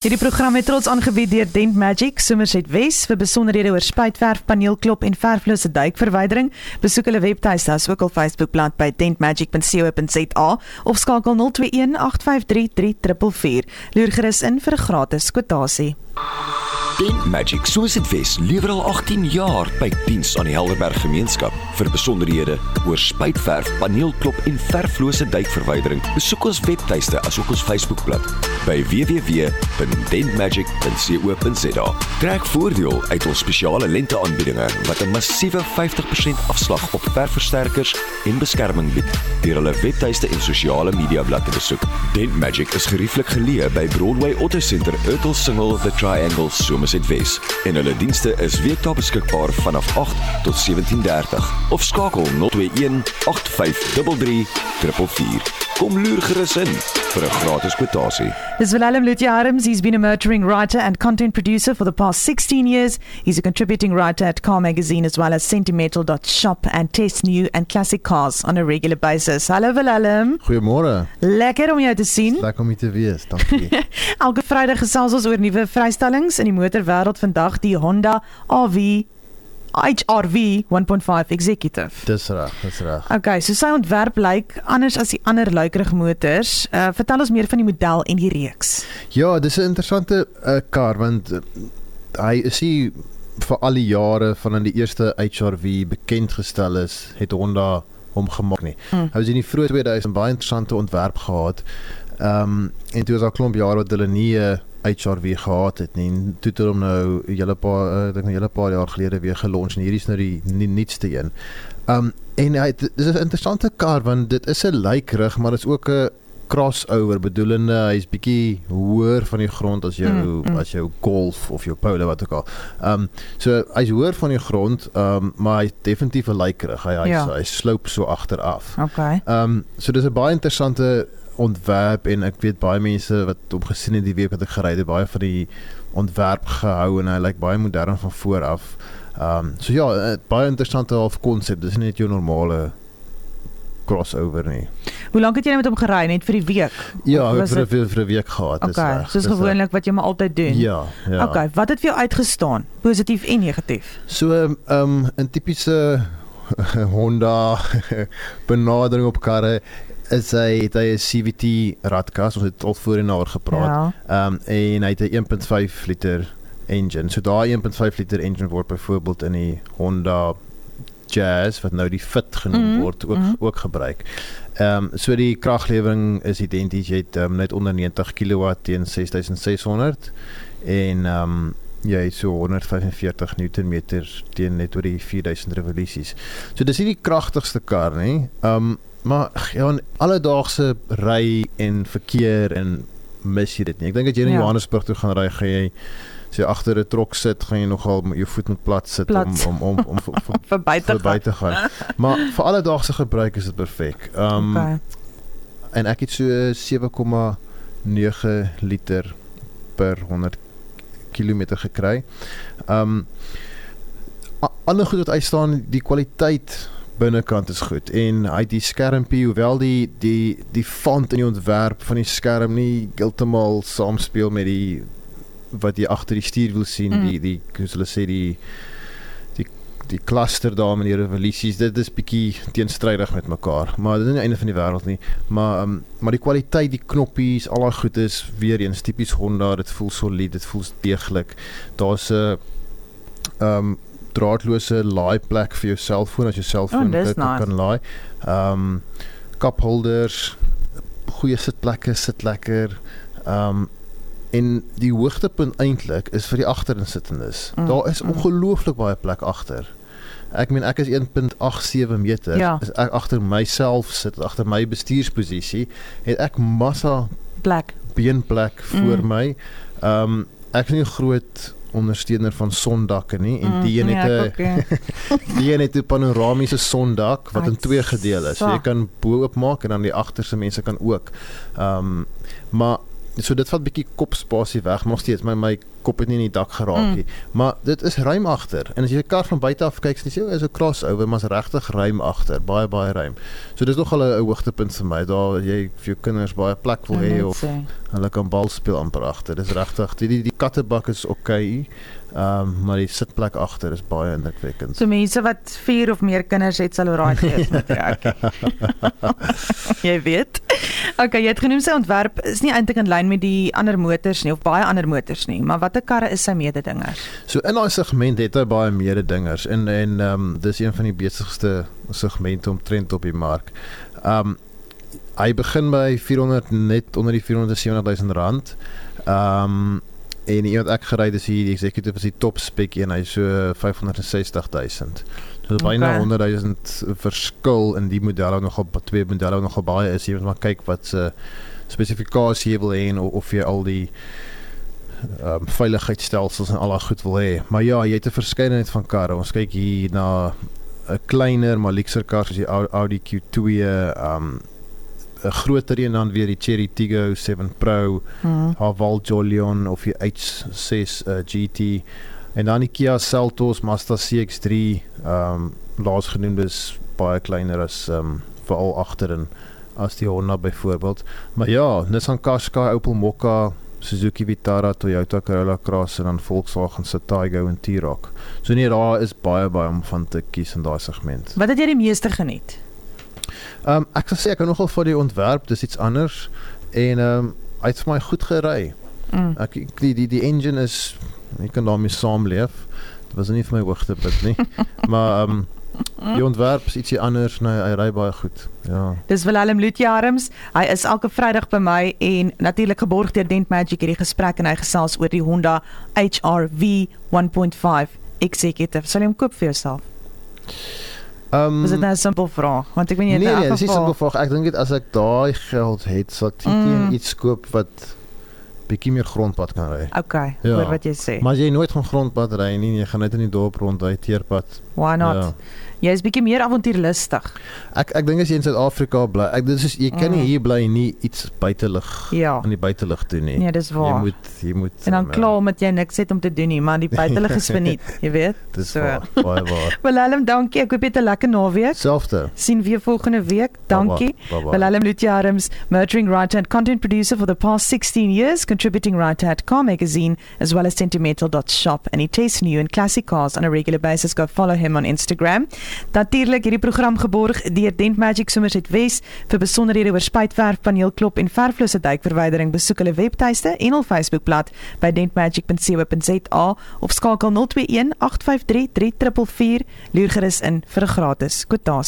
Hierdie program het trots aangebied deur Dent Magic Somerset Wes vir besonderhede oor spuitverf, paneelklop en verflose duikverwydering. Besoek hulle webtuiste asook op Facebookblad by dentmagic.co.za of skakel 021 853 3444. Loer gerus in vir 'n gratis kwotasie. Dent Magic Suicide Wes lewer al 18 jaar by diens aan die Helderberg gemeenskap. Vir besonderhede oor spuitverf, paneelklop en verflose duikverwydering, besoek ons webtuiste asook ons Facebookblad by www.dentmagic.co.za. Trek voordeel uit ons spesiale lenteaanbiedinge wat 'n massiewe 50% afslag op verfversterkers en beskerming bied. Deur hulle webtuiste en sosiale media bladsy te besoek. Dent Magic is gerieflik geleë by Broadway Auto Center, Earl Single, The Triangle, Somerset Wes. En hulle dienste is weekdae beskikbaar vanaf 8 tot 17:30 of skakel 021 8533 444. Kom luur gerus in vir 'n gratis kwotasie. Dis Willem Lutjie He's been a motoring writer and content producer for the past 16 years. He's a contributing writer at Car Magazine as well as Sentimental.shop and tests new and classic cars on a regular basis. Hallo Willem. Goeiemôre. Lekker om jou te sien. Lekker om hier te wees. Dankie. Elke Vrydag gesels ons oor nuwe vrystellings in die motorwêreld. Vandag die Honda AV HRV 1.5 executive. Dis reg, dis reg. Okay, so sy ontwerp lyk anders as die ander luikerige motors. Uh vertel ons meer van die model en die reeks. Ja, dis 'n interessante uh, kar want uh, hy is hy vir al die jare van in die eerste HRV bekend gestel is, het Honda hom gemaak nie. Hmm. Hy was in die vroeë 2000 baie interessante ontwerp gehad. Ehm um, en toe was al klomp jare wat hulle nie 'n uh, HRV gehad het nie. Toe het hom nou hele paar ek uh, dink 'n hele paar jaar gelede weer gelons en hierdie is nou die nuutste een. Um en hy dis 'n interessante kar want dit is 'n lykrig, maar dit is ook 'n crossover bedoelende hy's bietjie hoër van die grond as jou mm, mm. as jou Golf of jou Polo wat ook al. Um so hy's hoër van die grond, um maar hy's definitief 'n lykrig. Hy hy ja. hy sloop so agteraf. Okay. Um so dis 'n baie interessante ontwerp en ek weet baie mense wat op gesien het die week wat ek gery het, baie van die ontwerp gehou en hy lyk baie modern van voor af. Ehm um, so ja, eh, baie interessante half konsep. Dis net jou normale crossover nie. Hoe lank het jy nou met hom gery net vir die week? Ja, ek het vir, vir 'n week gehad. Dis okay, reg. Soos gewoonlik wat jy maar altyd doen. Ja, ja. Okay, wat het vir jou uitgestaan? Positief en negatief? So ehm um, 'n tipiese Honda benadering op karre is hy het hy 'n CVT radkas ons het al voorheen daaroor gepraat. Ehm ja. um, en hy het 'n 1.5 liter engine. So daai 1.5 liter engine word byvoorbeeld in die Honda Jazz wat nou die Fit genoem mm -hmm. word ook mm -hmm. ook gebruik. Ehm um, so die kraglewering is identies jy het um, net onder 90 kW teen 6600 en ehm um, jy so 145 Nm teen net oor die 4000 revolusies. So dis nie die kragtigste kar nie. Ehm um, maar ja, in alledaagse ry en verkeer en mis jy dit nie. Ek dink as jy in ja. Johannesburg toe gaan ry, gaan jy sê agter 'n trok sit, gaan jy nogal jou voet met plat sit plat. om om om om verby te, verby te gaan. maar vir alledaagse gebruik is dit perfek. Ehm um, okay. en ek het so 7,9 liter per 100 km gekry. Ehm um, ander goed wat uitstaan, die kwaliteit binnekant is goed. En hy die skermpie hoewel die die die font in die ontwerp van die skerm nie heeltemal saamspeel met die wat jy agter die stuur wil sien mm. die die hoe hulle sê die die die cluster daar met die revolusies dit is bietjie teenstrydig met mekaar maar dit is nie einde van die wêreld nie. Maar um, maar die kwaliteit die knoppies al daai goed is weer eens tipies Honda. Dit voel solied dit voel deeglik. Daar's 'n ehm um, draadloose laai plek vir jou selfoon as jou selfoon oh, nice. kan laai. Ehm um, kapholders, goeie sitplekke, sit lekker. Ehm um, en die hoogtepunt eintlik is vir die agterinsittendes. Mm, Daar is mm. ongelooflik baie plek agter. Ek meen ek is 1.87 meter. Ja. Is ek agter myself sit agter my bestuursposisie het ek massa plek beenplek voor mm. my. Ehm um, ek is nie groot ondersteuner van sondakke nie en mm, die een het 'n ja, die een het 'n panoramiese sondak wat in twee gedeel is. So jy kan bo oop maak en dan die agterste mense kan ook. Ehm um, maar so dit vat bietjie kopspasie weg, maar nog steeds my my kop het nie in die dak geraak nie. Mm. Maar dit is ruim agter. En as jy 'n kar van buite af kyk, sien jy is 'n crossover, maar's regtig ruim agter, baie baie ruim. So dis nog al 'n hoogtepunt vir my. Daar jy vir jou kinders baie plek wil hê of hulle kan bal speel amper agter. Dis regtig. Die die, die kattebak is oké. Okay. Ehm um, maar die sitplek agter is baie indrukwekkend. So mense wat 4 of meer kinders het sal raai wees met trek. jy weet. Okay, jy het genoem sy ontwerp is nie eintlik in lyn met die ander motors nie of baie ander motors nie, maar watter karre is sy mededingers? So in daai segment het hy baie mededingers en en ehm um, dis een van die besigste segmente omtrent op die mark. Ehm um, hy begin by 400 net onder die 470 000 rand. Ehm um, en iemand ek gery dis hier die executive is die top spec en hy so 560 000. So okay. byna 100 000 verskil in die modelle nog op twee modelle nog baie is jy moet maar kyk wat se spesifikasie wil hê of, of jy al die um, veiligheidsstelsels en al daai goed wil hê. Maar ja, jy het 'n verskeidenheid van karre. Ons kyk hier na 'n kleiner maar luxer kar soos die Audi Q2 ehm um, 'n groter een dan weer die Cherry Tiggo 7 Pro, hmm. Haval Jolion of die H6 uh, GT en dan die Kia Seltos, Mazda CX-3, ehm um, laas genoemdes baie kleiner as ehm um, veral agterin as die Honda byvoorbeeld. Maar ja, Nissan Qashqai, Opel Mokka, Suzuki Vitara, Toyota Corolla Cross en dan Volkswagen se Taygo en T-Roc. So nee, daar is baie baie om van te kies in daai segment. Wat het jy die meeste geniet? Ehm um, ek sou sê ek het nogal vir die ontwerp, dis iets anders en ehm um, hy het vir my goed gery. Mm. Ek die die die engine is ek kan daarmee saamleef. Dit was nie vir my hoogtepunt nie. maar ehm um, die ontwerp is ietsie anders, nee, hy ry baie goed. Ja. Dis Willem Lutjarms. Hy is elke Vrydag by my en natuurlik geborg deur Dent Magic hierdie gesprek en hy gesels oor die Honda HR-V 1.5 Executive. Sal jy hom koop vir jouself? Um, is dit nou 'n simpel vraag? Want ek weet nie nee, nee, dis 'n simpel vraag. Ek dink dit as ek daai geld het, sal ek mm. iets koop wat bietjie meer grondpad kan ry. Okay, ja. hoor wat jy sê. Maar jy nooit gaan grondpad ry nie, jy gaan net in die dorp rond ry teerpad. Why not? Ja. Jy is bietjie meer avontuurlustig. Ek ek dink as jy in Suid-Afrika bly, ek dis is jy kan nie mm. hier bly nie iets buitelug ja. in die buitelug doen nie. Nee, dis waar. Jy moet jy moet En dan um, klaar met jy niks het om te doen nie, maar die buitelug is verniet, jy weet. Dis so. waar, baie waar. Willem, dankie. Ek hoop jy het 'n lekker naweek. Selfde. Sien weer volgende week. Dankie. Willem Lutjarums, motoring writer and content producer for the past 16 years, contributing writer at Car Magazine as well as sentimental.shop and he tastes new in classic cars on a regular basis. Go follow him on Instagram. Natuurlik hierdie program geborg deur Dent Magic Somerset Wes vir besonderhede oor spuitverf, paneelklop en verflosse duikverwydering. Besoek hulle webtuiste en hul Facebookblad by dentmagic.co.za of skakel 021 853 3444 loer gerus in vir 'n gratis kwotasie